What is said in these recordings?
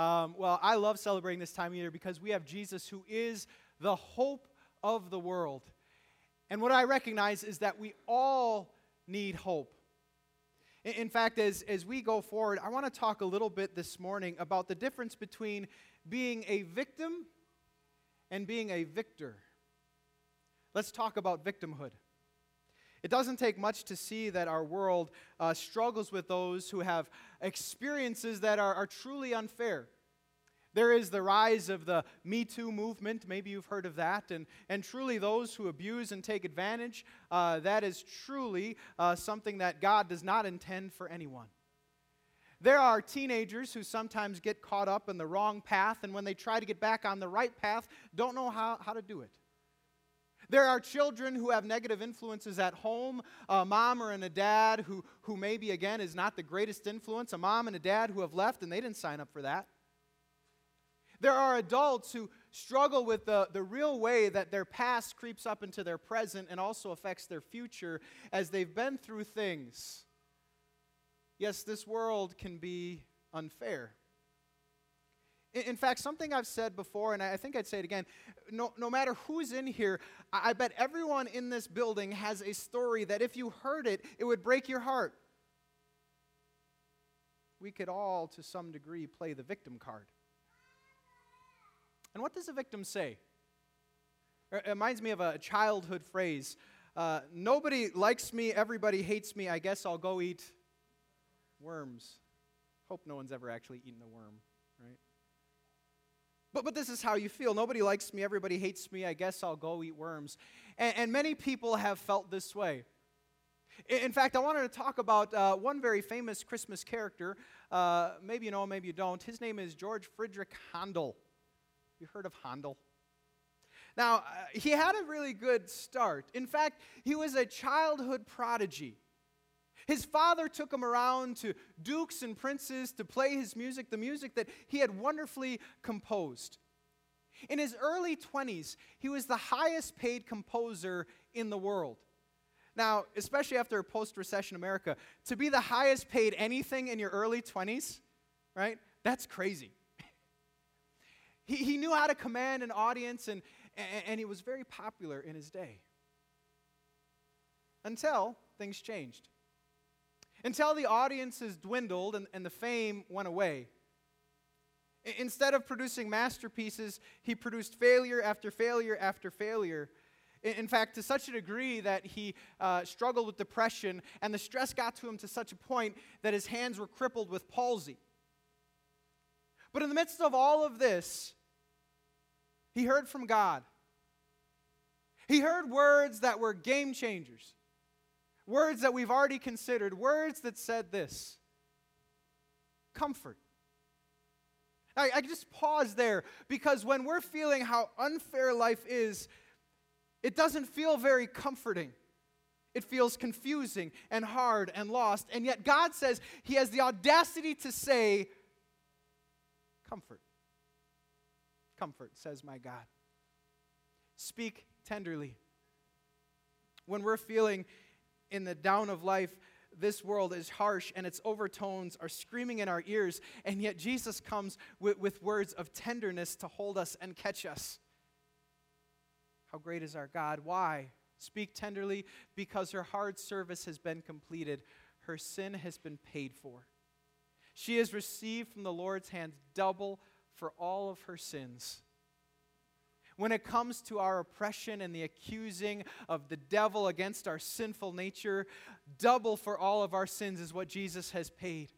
Um, well, I love celebrating this time of year because we have Jesus who is the hope of the world. And what I recognize is that we all need hope. In, in fact, as, as we go forward, I want to talk a little bit this morning about the difference between being a victim and being a victor. Let's talk about victimhood. It doesn't take much to see that our world uh, struggles with those who have experiences that are, are truly unfair. There is the rise of the Me Too movement. Maybe you've heard of that. And, and truly, those who abuse and take advantage, uh, that is truly uh, something that God does not intend for anyone. There are teenagers who sometimes get caught up in the wrong path, and when they try to get back on the right path, don't know how, how to do it. There are children who have negative influences at home, a mom or and a dad who, who maybe, again, is not the greatest influence, a mom and a dad who have left and they didn't sign up for that. There are adults who struggle with the, the real way that their past creeps up into their present and also affects their future as they've been through things. Yes, this world can be unfair. In fact, something I've said before, and I think I'd say it again no, no matter who's in here, I bet everyone in this building has a story that if you heard it, it would break your heart. We could all, to some degree, play the victim card. And what does a victim say? It reminds me of a childhood phrase uh, Nobody likes me, everybody hates me, I guess I'll go eat worms. Hope no one's ever actually eaten a worm, right? But, but this is how you feel. Nobody likes me, everybody hates me, I guess I'll go eat worms. And, and many people have felt this way. In fact, I wanted to talk about uh, one very famous Christmas character. Uh, maybe you know, maybe you don't. His name is George Friedrich Handel. You heard of Handel? Now, uh, he had a really good start. In fact, he was a childhood prodigy. His father took him around to dukes and princes to play his music, the music that he had wonderfully composed. In his early 20s, he was the highest paid composer in the world. Now, especially after post recession America, to be the highest paid anything in your early 20s, right? That's crazy. he, he knew how to command an audience, and, and he was very popular in his day. Until things changed until the audiences dwindled and, and the fame went away. I, instead of producing masterpieces, he produced failure after failure after failure. In, in fact, to such a degree that he uh, struggled with depression, and the stress got to him to such a point that his hands were crippled with palsy. But in the midst of all of this, he heard from God. He heard words that were game changers. Words that we've already considered, words that said this comfort. I, I just pause there because when we're feeling how unfair life is, it doesn't feel very comforting. It feels confusing and hard and lost. And yet, God says He has the audacity to say, Comfort. Comfort, says my God. Speak tenderly. When we're feeling in the down of life, this world is harsh and its overtones are screaming in our ears, and yet Jesus comes with, with words of tenderness to hold us and catch us. How great is our God? Why? Speak tenderly because her hard service has been completed, her sin has been paid for. She has received from the Lord's hand double for all of her sins when it comes to our oppression and the accusing of the devil against our sinful nature, double for all of our sins is what Jesus has paid.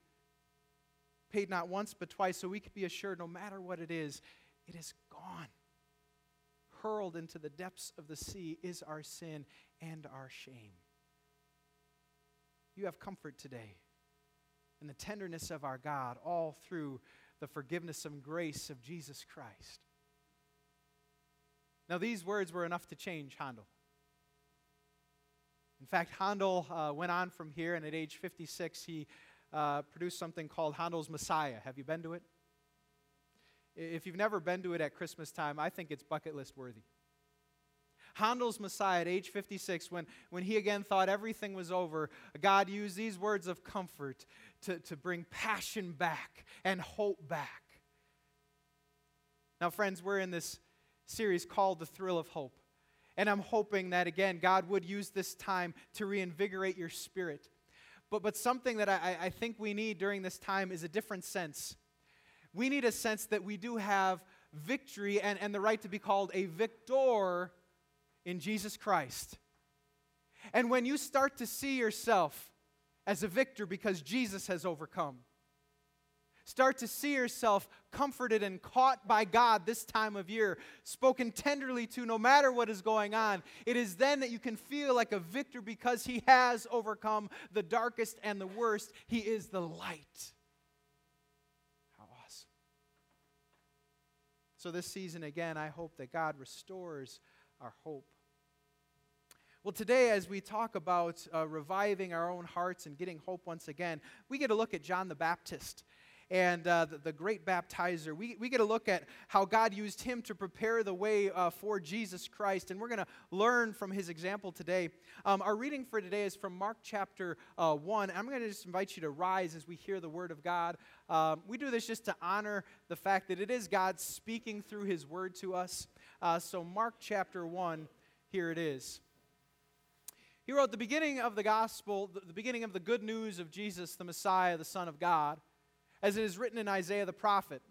Paid not once, but twice, so we can be assured no matter what it is, it is gone. Hurled into the depths of the sea is our sin and our shame. You have comfort today in the tenderness of our God, all through the forgiveness and grace of Jesus Christ. Now, these words were enough to change Handel. In fact, Handel uh, went on from here, and at age 56, he uh, produced something called Handel's Messiah. Have you been to it? If you've never been to it at Christmas time, I think it's bucket list worthy. Handel's Messiah at age 56, when, when he again thought everything was over, God used these words of comfort to, to bring passion back and hope back. Now, friends, we're in this series called The Thrill of Hope. And I'm hoping that, again, God would use this time to reinvigorate your spirit. But, but something that I, I think we need during this time is a different sense. We need a sense that we do have victory and, and the right to be called a victor in Jesus Christ. And when you start to see yourself as a victor because Jesus has overcome, Start to see yourself comforted and caught by God this time of year, spoken tenderly to no matter what is going on. It is then that you can feel like a victor because He has overcome the darkest and the worst. He is the light. How awesome. So, this season, again, I hope that God restores our hope. Well, today, as we talk about uh, reviving our own hearts and getting hope once again, we get a look at John the Baptist and uh, the, the, great baptizer. We, we get a look at how God used him to prepare the way uh, for Jesus Christ, and we're going to learn from his example today. Um, our reading for today is from Mark chapter uh, 1. I'm going to just invite you to rise as we hear the word of God. Um, we do this just to honor the fact that it is God speaking through his word to us. Uh, so, Mark chapter 1, here it is. He wrote the beginning of the gospel, the beginning of the good news of Jesus, the Messiah, the Son of God as it is written in Isaiah the prophet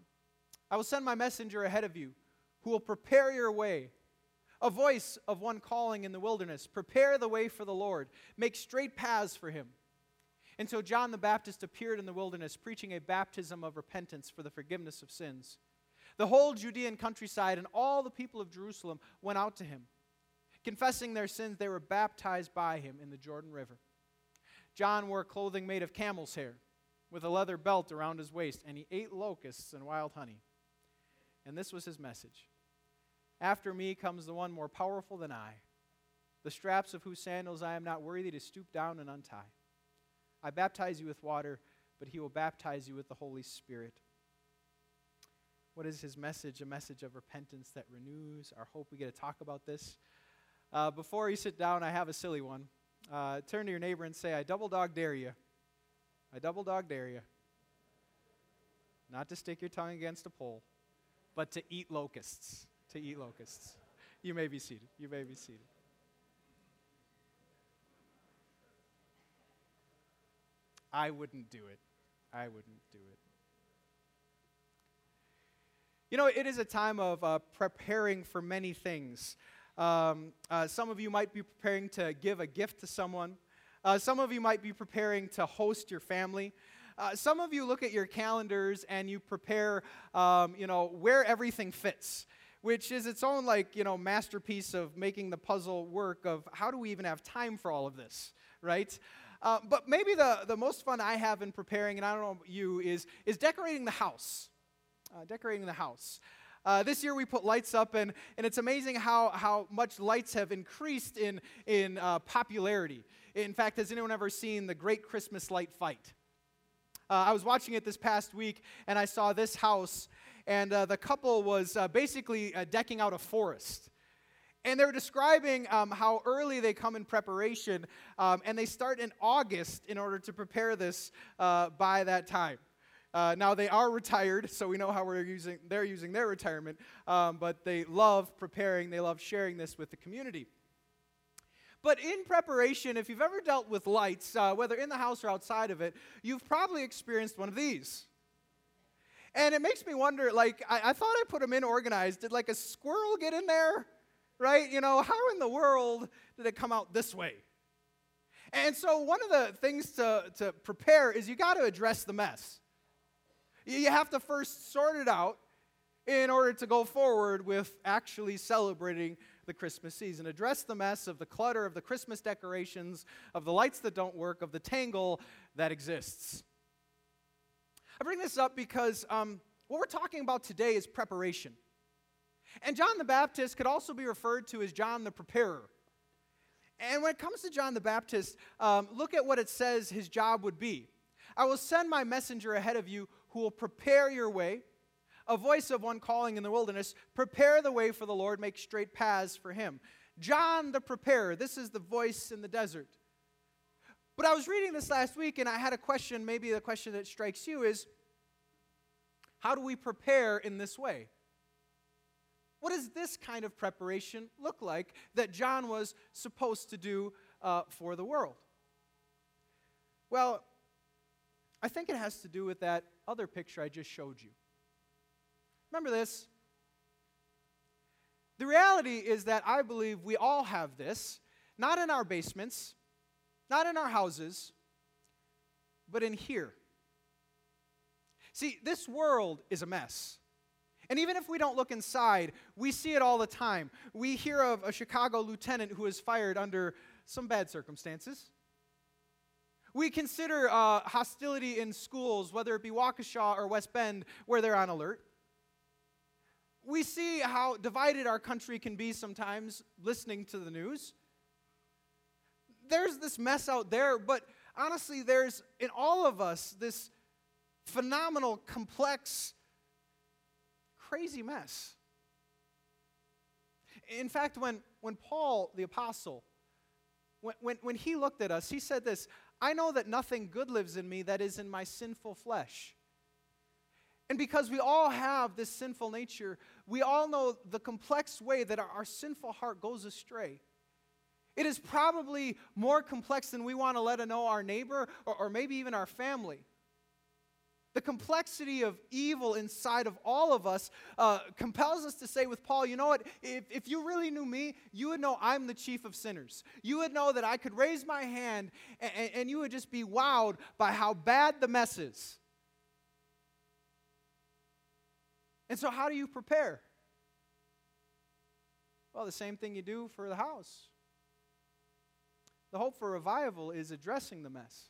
I will send my messenger ahead of you, who will prepare your way. A voice of one calling in the wilderness Prepare the way for the Lord, make straight paths for him. And so John the Baptist appeared in the wilderness, preaching a baptism of repentance for the forgiveness of sins. The whole Judean countryside and all the people of Jerusalem went out to him. Confessing their sins, they were baptized by him in the Jordan River. John wore clothing made of camel's hair with a leather belt around his waist, and he ate locusts and wild honey. And this was his message After me comes the one more powerful than I, the straps of whose sandals I am not worthy to stoop down and untie. I baptize you with water, but he will baptize you with the Holy Spirit. What is his message? A message of repentance that renews our hope. We get to talk about this. Uh, before you sit down, I have a silly one. Uh, turn to your neighbor and say, I double dog dare you. I double dog dare you not to stick your tongue against a pole, but to eat locusts. To eat locusts. You may be seated. You may be seated. I wouldn't do it. I wouldn't do it. You know, it is a time of uh, preparing for many things. Um, uh, some of you might be preparing to give a gift to someone. Uh, some of you might be preparing to host your family. Uh, some of you look at your calendars and you prepare, um, you know, where everything fits, which is its own, like, you know, masterpiece of making the puzzle work of how do we even have time for all of this, right? Uh, but maybe the, the most fun I have in preparing, and I don't know you, is, is decorating the house. Uh, decorating the house. Uh, this year we put lights up, and, and it's amazing how, how much lights have increased in, in uh, popularity. In fact, has anyone ever seen the Great Christmas Light Fight? Uh, I was watching it this past week, and I saw this house, and uh, the couple was uh, basically uh, decking out a forest. And they were describing um, how early they come in preparation, um, and they start in August in order to prepare this by that time. Uh, now they are retired, so we know how we're using, they're using their retirement, um, but they love preparing, they love sharing this with the community. But in preparation, if you've ever dealt with lights, uh, whether in the house or outside of it, you've probably experienced one of these. And it makes me wonder like, I, I thought I put them in organized. Did like a squirrel get in there? Right? You know, how in the world did it come out this way? And so, one of the things to, to prepare is you got to address the mess. You have to first sort it out in order to go forward with actually celebrating the Christmas season. Address the mess of the clutter of the Christmas decorations, of the lights that don't work, of the tangle that exists. I bring this up because um, what we're talking about today is preparation. And John the Baptist could also be referred to as John the Preparer. And when it comes to John the Baptist, um, look at what it says his job would be. I will send my messenger ahead of you who will prepare your way. A voice of one calling in the wilderness, prepare the way for the Lord, make straight paths for him. John the preparer, this is the voice in the desert. But I was reading this last week and I had a question, maybe the question that strikes you is how do we prepare in this way? what does this kind of preparation look like that John was supposed to do uh, for the world? Well, I think it has to do with that other picture I just showed you. Remember this? The reality is that I believe we all have this, not in our basements, not in our houses, but in here. See, this world is a mess. And even if we don't look inside, we see it all the time. We hear of a Chicago lieutenant who was fired under some bad circumstances. We consider uh, hostility in schools, whether it be Waukesha or West Bend, where they're on alert. We see how divided our country can be sometimes listening to the news. There's this mess out there, but honestly, there's in all of us this phenomenal, complex, crazy mess. In fact, when, when Paul the Apostle, when, when, when he looked at us, he said this I know that nothing good lives in me that is in my sinful flesh. And because we all have this sinful nature, we all know the complex way that our, sinful heart goes astray. It is probably more complex than we want to let know our neighbor or, or maybe even our family. The complexity of evil inside of all of us uh, compels us to say with Paul, you know what? If, if you really knew me, you would know I'm the chief of sinners. You would know that I could raise my hand and, and you would just be wowed by how bad the mess is. And so, how do you prepare? Well, the same thing you do for the house. The hope for revival is addressing the mess.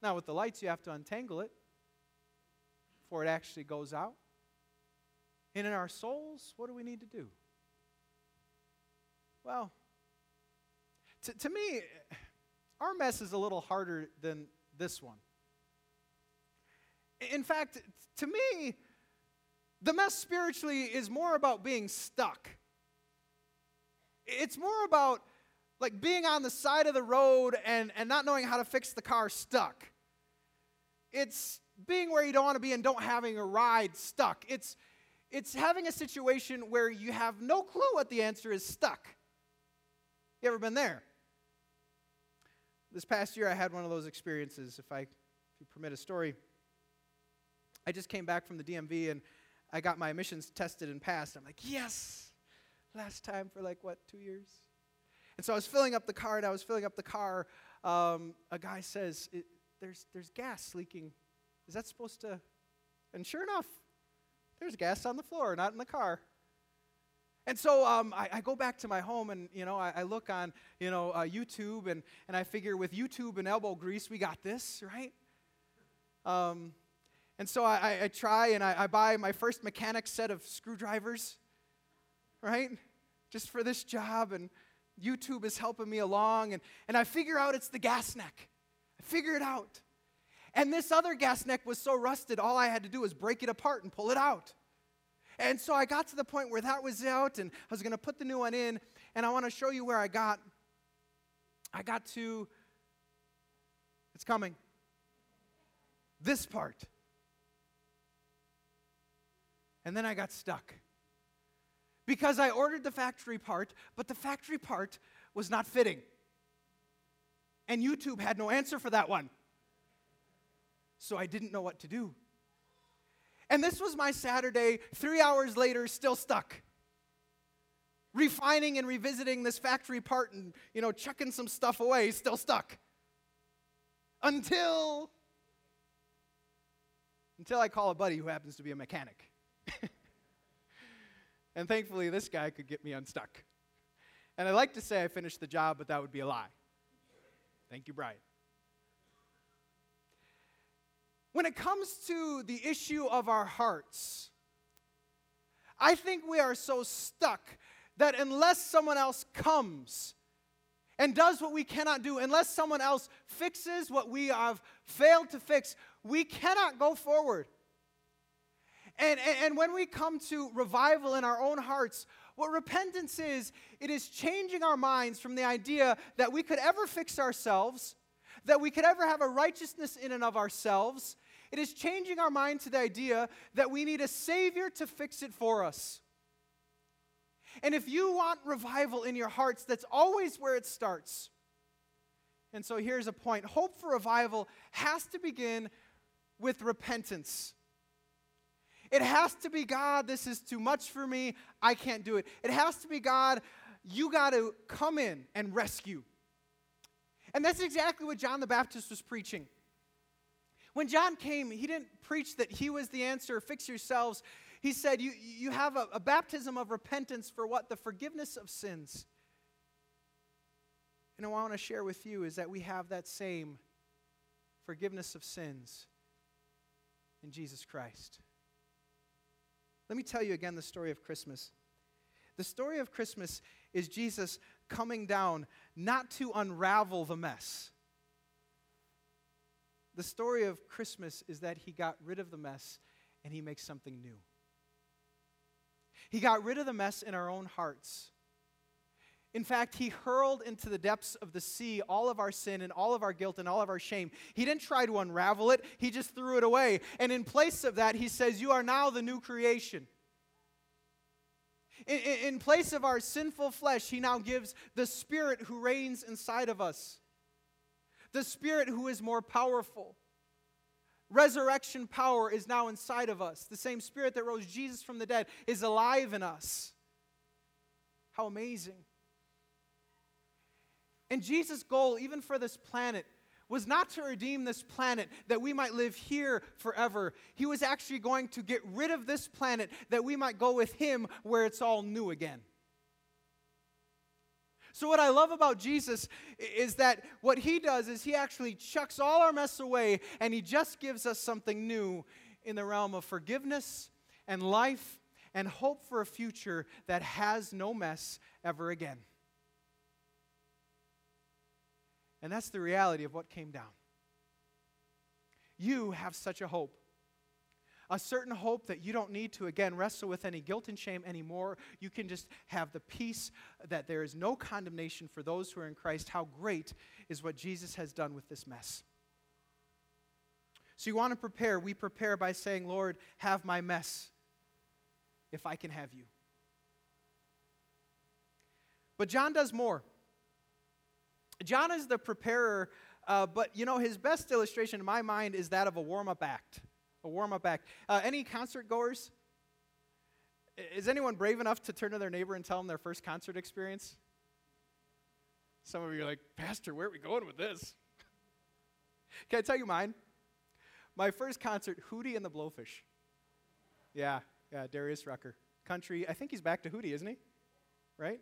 Now, with the lights, you have to untangle it before it actually goes out. And in our souls, what do we need to do? Well, to, to me, our mess is a little harder than this one. In fact, to me, the mess spiritually is more about being stuck. It's more about like being on the side of the road and, and not knowing how to fix the car stuck. It's being where you don't want to be and don't having a ride stuck. It's, it's having a situation where you have no clue what the answer is stuck. You ever been there? This past year, I had one of those experiences, if I if you permit a story. I just came back from the DMV and I got my emissions tested and passed. I'm like, yes, last time for like, what, two years? And so I was filling up the car, and I was filling up the car. Um, a guy says, there's, there's gas leaking. Is that supposed to? And sure enough, there's gas on the floor, not in the car. And so um, I, I, go back to my home and, you know, I, I look on, you know, uh, YouTube and, and I figure with YouTube and elbow grease, we got this, right? Um, and so I, I try and I, I buy my first mechanic set of screwdrivers, right? Just for this job. And YouTube is helping me along. And, and I figure out it's the gas neck. I figure it out. And this other gas neck was so rusted, all I had to do was break it apart and pull it out. And so I got to the point where that was out, and I was going to put the new one in. And I want to show you where I got. I got to, it's coming, this part. And then I got stuck. Because I ordered the factory part, but the factory part was not fitting. And YouTube had no answer for that one. So I didn't know what to do. And this was my Saturday, three hours later, still stuck. Refining and revisiting this factory part and, you know, chucking some stuff away, still stuck. Until, until I call a buddy who happens to be a mechanic. and thankfully, this guy could get me unstuck. And I like to say I finished the job, but that would be a lie. Thank you, Brian. When it comes to the issue of our hearts, I think we are so stuck that unless someone else comes and does what we cannot do, unless someone else fixes what we have failed to fix, we cannot go forward. And, and, and, when we come to revival in our own hearts, what repentance is, it is changing our minds from the idea that we could ever fix ourselves, that we could ever have a righteousness in and of ourselves. It is changing our mind to the idea that we need a Savior to fix it for us. And if you want revival in your hearts, that's always where it starts. And so here's a point hope for revival has to begin with repentance. It has to be God, this is too much for me, I can't do it. It has to be God, you got to come in and rescue. And that's exactly what John the Baptist was preaching. When John came, he didn't preach that he was the answer, fix yourselves. He said, You, you have a, a baptism of repentance for what? The forgiveness of sins. And what I want to share with you is that we have that same forgiveness of sins in Jesus Christ. Let me tell you again the story of Christmas. The story of Christmas is Jesus coming down not to unravel the mess. The story of Christmas is that he got rid of the mess and he makes something new. He got rid of the mess in our own hearts. In fact, he hurled into the depths of the sea all of our sin and all of our guilt and all of our shame. He didn't try to unravel it, he just threw it away. And in place of that, he says, You are now the new creation. In, in, in, place of our sinful flesh, he now gives the Spirit who reigns inside of us, the Spirit who is more powerful. Resurrection power is now inside of us. The same Spirit that rose Jesus from the dead is alive in us. How amazing. And Jesus' goal, even for this planet, was not to redeem this planet that we might live here forever. He was actually going to get rid of this planet that we might go with Him where it's all new again. So, what I love about Jesus is that what He does is He actually chucks all our mess away and He just gives us something new in the realm of forgiveness and life and hope for a future that has no mess ever again. And that's the reality of what came down. You have such a hope. A certain hope that you don't need to, again, wrestle with any guilt and shame anymore. You can just have the peace that there is no condemnation for those who are in Christ. How great is what Jesus has done with this mess. So, you want to prepare. We prepare by saying, Lord, have my mess if I can have you. But John does more. John is the preparer, uh, but you know, his best illustration in my mind is that of a warm up act. A warm up act. Uh, any concert goers? Is anyone brave enough to turn to their neighbor and tell them their first concert experience? Some of you are like, Pastor, where are we going with this? Can I tell you mine? My first concert, Hootie and the Blowfish. Yeah, yeah, Darius Rucker. Country, I think he's back to Hootie, isn't he? Right?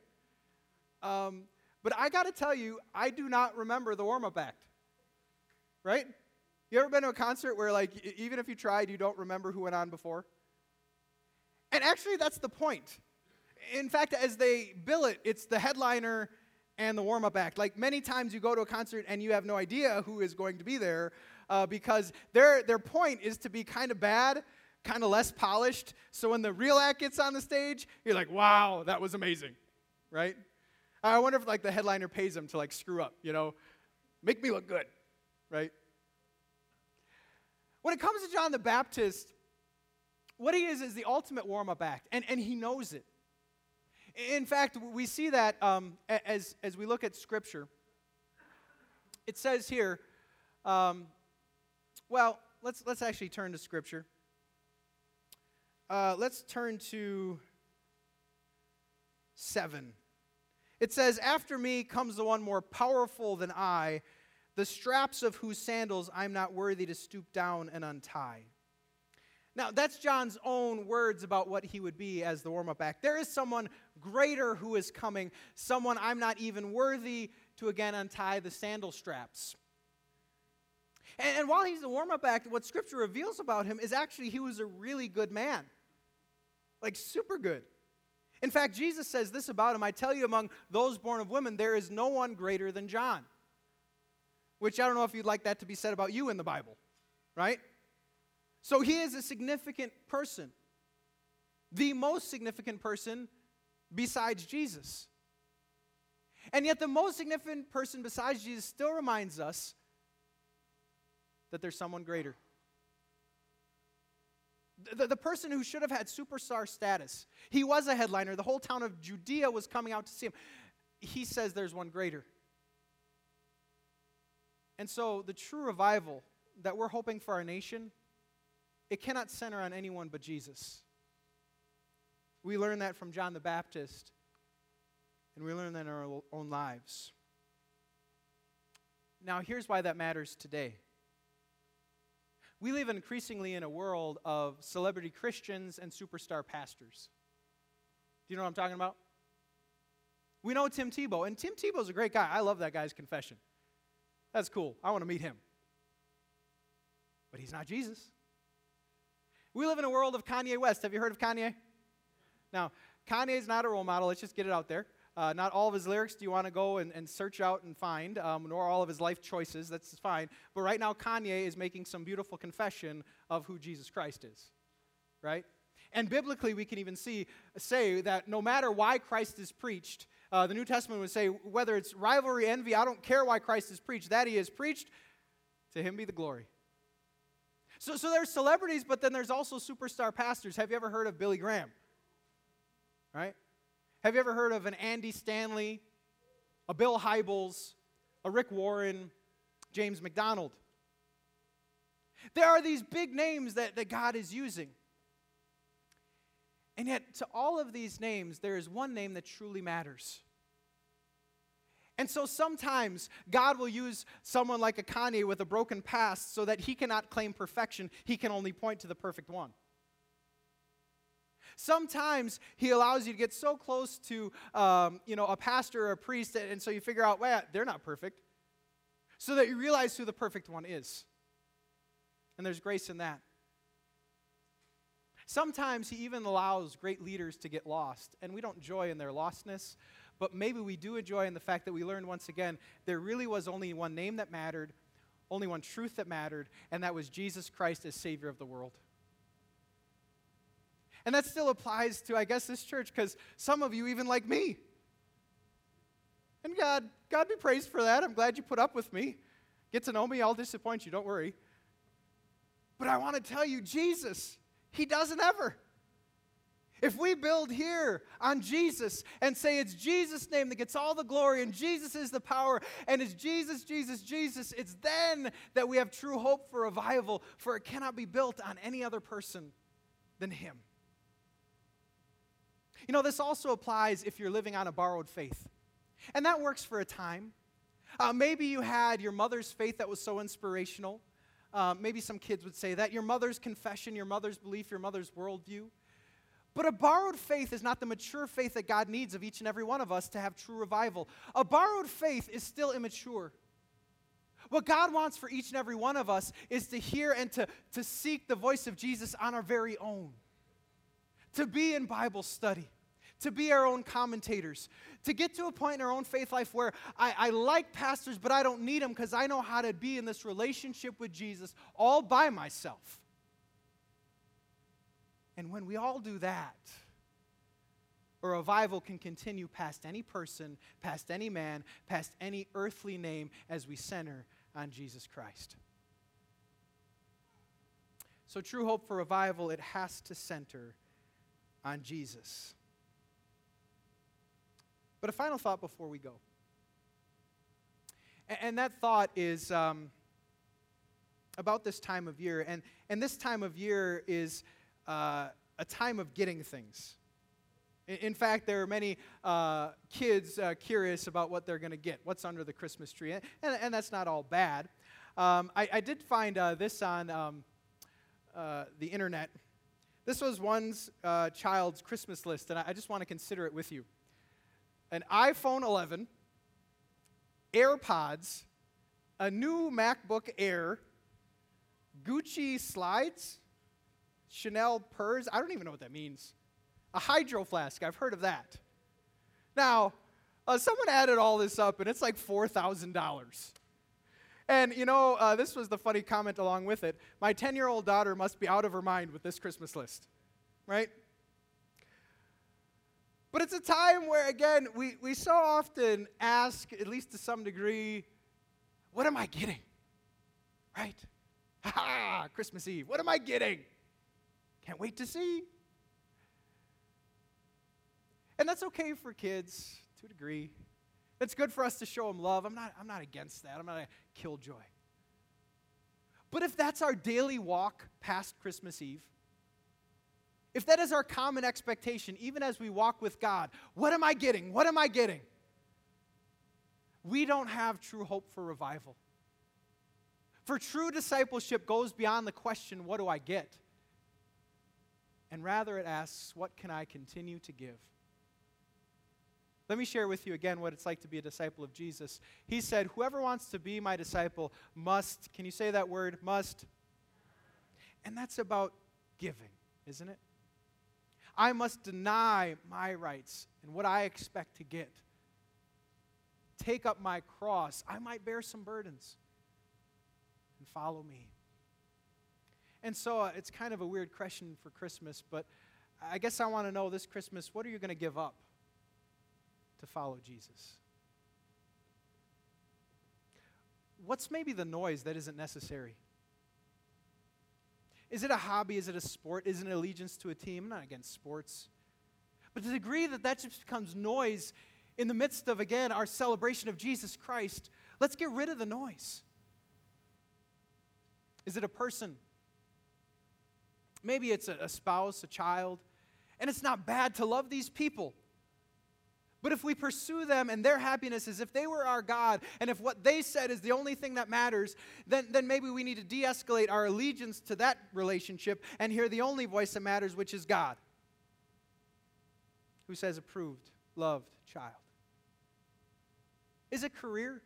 Um, but I got to tell you, I do not remember the warm up act. Right? You ever been to a concert where, like, even if you tried, you don't remember who went on before? And actually, that's the point. In fact, as they bill it, it's the headliner and the warm up act. Like, many times you go to a concert and you have no idea who is going to be there uh, because their, their point is to be kind of bad, kind of less polished. So when the real act gets on the stage, you're like, wow, that was amazing, right? I wonder if like the headliner pays him to like screw up, you know, make me look good, right? When it comes to John the Baptist, what he is is the ultimate warm up act, and, and he knows it. In fact, we see that um, as, as we look at Scripture. It says here, um, well, let's, let's actually turn to Scripture. Uh, let's turn to 7. It says, After me comes the one more powerful than I, the straps of whose sandals I'm not worthy to stoop down and untie. Now, that's John's own words about what he would be as the warm up act. There is someone greater who is coming, someone I'm not even worthy to again untie the sandal straps. And, and while he's the warm up act, what Scripture reveals about him is actually he was a really good man. Like, super good. In fact, Jesus says this about him I tell you, among those born of women, there is no one greater than John. Which I don't know if you'd like that to be said about you in the Bible, right? So he is a significant person, the most significant person besides Jesus. And yet, the most significant person besides Jesus still reminds us that there's someone greater. The, the person who should have had superstar status. He was a headliner. The whole town of Judea was coming out to see him. He says there's one greater. And so the true revival that we're hoping for our nation, it cannot center on anyone but Jesus. We learn that from John the Baptist, and we learn that in our own lives. Now, here's why that matters today. We live increasingly in a world of celebrity Christians and superstar pastors. Do you know what I'm talking about? We know Tim Tebow, and Tim Tebow's a great guy. I love that guy's confession. That's cool. I want to meet him. But he's not Jesus. We live in a world of Kanye West. Have you heard of Kanye? Now, Kanye is not a role model. Let's just get it out there. Uh, not all of his lyrics do you want to go and, and, search out and find, um, nor all of his life choices. That's fine. But right now, Kanye is making some beautiful confession of who Jesus Christ is. Right? And biblically, we can even see, say that no matter why Christ is preached, uh, the New Testament would say, whether it's rivalry, envy, I don't care why Christ is preached, that he is preached, to him be the glory. So, so there's celebrities, but then there's also superstar pastors. Have you ever heard of Billy Graham? Right? Have you ever heard of an Andy Stanley, a Bill Hybels, a Rick Warren, James MacDonald? There are these big names that, that God is using. And yet, to all of these names, there is one name that truly matters. And so sometimes God will use someone like a Kanye with a broken past so that he cannot claim perfection, he can only point to the perfect one. Sometimes he allows you to get so close to, um, you know, a pastor or a priest, and so you figure out, well, they're not perfect, so that you realize who the perfect one is. And there's grace in that. Sometimes he even allows great leaders to get lost, and we don't joy in their lostness, but maybe we do enjoy in the fact that we learned once again there really was only one name that mattered, only one truth that mattered, and that was Jesus Christ as Savior of the world. And that still applies to, I guess, this church, because some of you even like me. And God, God be praised for that. I'm glad you put up with me. Get to know me, I'll disappoint you, don't worry. But I want to tell you, Jesus, He doesn't ever. If we build here on Jesus and say it's Jesus' name that gets all the glory and Jesus is the power and it's Jesus, Jesus, Jesus, it's then that we have true hope for revival, for it cannot be built on any other person than Him. You know, this also applies if you're living on a borrowed faith. And that works for a time. Uh, maybe you had your mother's faith that was so inspirational. Uh, maybe some kids would say that. Your mother's confession, your mother's belief, your mother's worldview. But a borrowed faith is not the mature faith that God needs of each and every one of us to have true revival. A borrowed faith is still immature. What God wants for each and every one of us is to hear and to, to seek the voice of Jesus on our very own, to be in Bible study to be our own commentators, to get to a point in our own faith life where I, I like pastors, but I don't need them because I know how to be in this relationship with Jesus all by myself. And when we all do that, a revival can continue past any person, past any man, past any earthly name as we center on Jesus Christ. So, true hope for revival, it has to center on Jesus. But a final thought before we go. And, that thought is um, about this time of year. And, and this time of year is uh, a time of getting things. In, in fact, there are many uh, kids uh, curious about what they're going to get, what's under the Christmas tree. And, and that's not all bad. Um, I, I, did find uh, this on um, uh, the internet. This was one's uh, child's Christmas list, and I, I just want to consider it with you an iPhone 11, AirPods, a new MacBook Air, Gucci slides, Chanel purse. I don't even know what that means. A hydro flask. I've heard of that. Now, uh, someone added all this up, and it's like $4,000. And you know, uh, this was the funny comment along with it. My 10 year old daughter must be out of her mind with this Christmas list, right? But it's a time where, again, we, we so often ask, at least to some degree, what am I getting? Right? Ha ha! Christmas Eve. What am I getting? Can't wait to see. And that's okay for kids to a degree. It's good for us to show them love. I'm not, I'm not against that. I'm not a killjoy. But if that's our daily walk past Christmas Eve, if that is our common expectation, even as we walk with God, what am I getting? What am I getting? We don't have true hope for revival. For true discipleship goes beyond the question, what do I get? And rather it asks, what can I continue to give? Let me share with you again what it's like to be a disciple of Jesus. He said, Whoever wants to be my disciple must, can you say that word? Must. And that's about giving, isn't it? I must deny my rights and what I expect to get. Take up my cross. I might bear some burdens and follow me. And so uh, it's kind of a weird question for Christmas, but I guess I want to know this Christmas what are you going to give up? To follow Jesus? What's maybe the noise that isn't necessary? Is it a hobby? Is it a sport? Is it an allegiance to a team? I'm not against sports. But to the degree that that just becomes noise in the midst of, again, our celebration of Jesus Christ, let's get rid of the noise. Is it a person? Maybe it's a, a spouse, a child. And it's not bad to love these people. But if we pursue them and their happiness as if they were our God, and if what they said is the only thing that matters, then, then maybe we need to de escalate our allegiance to that relationship and hear the only voice that matters, which is God, who says approved, loved child. Is it career?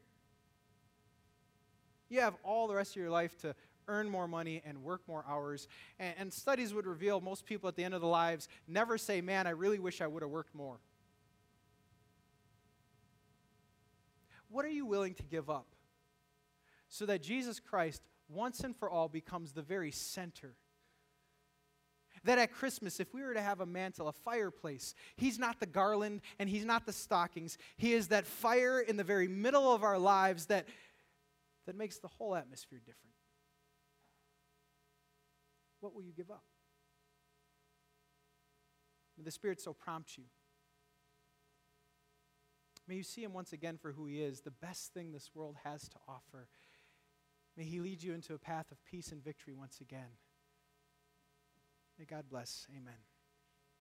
You have all the rest of your life to earn more money and work more hours. And, and studies would reveal most people at the end of their lives never say, Man, I really wish I would have worked more. What are you willing to give up so that Jesus Christ, once and for all, becomes the very center? That at Christmas, if we were to have a mantle, a fireplace, He's not the garland and He's not the stockings. He is that fire in the very middle of our lives that, that makes the whole atmosphere different. What will you give up? The Spirit so prompt you. May you see him once again for who he is, the best thing this world has to offer. May he lead you into a path of peace and victory once again. May God bless. Amen.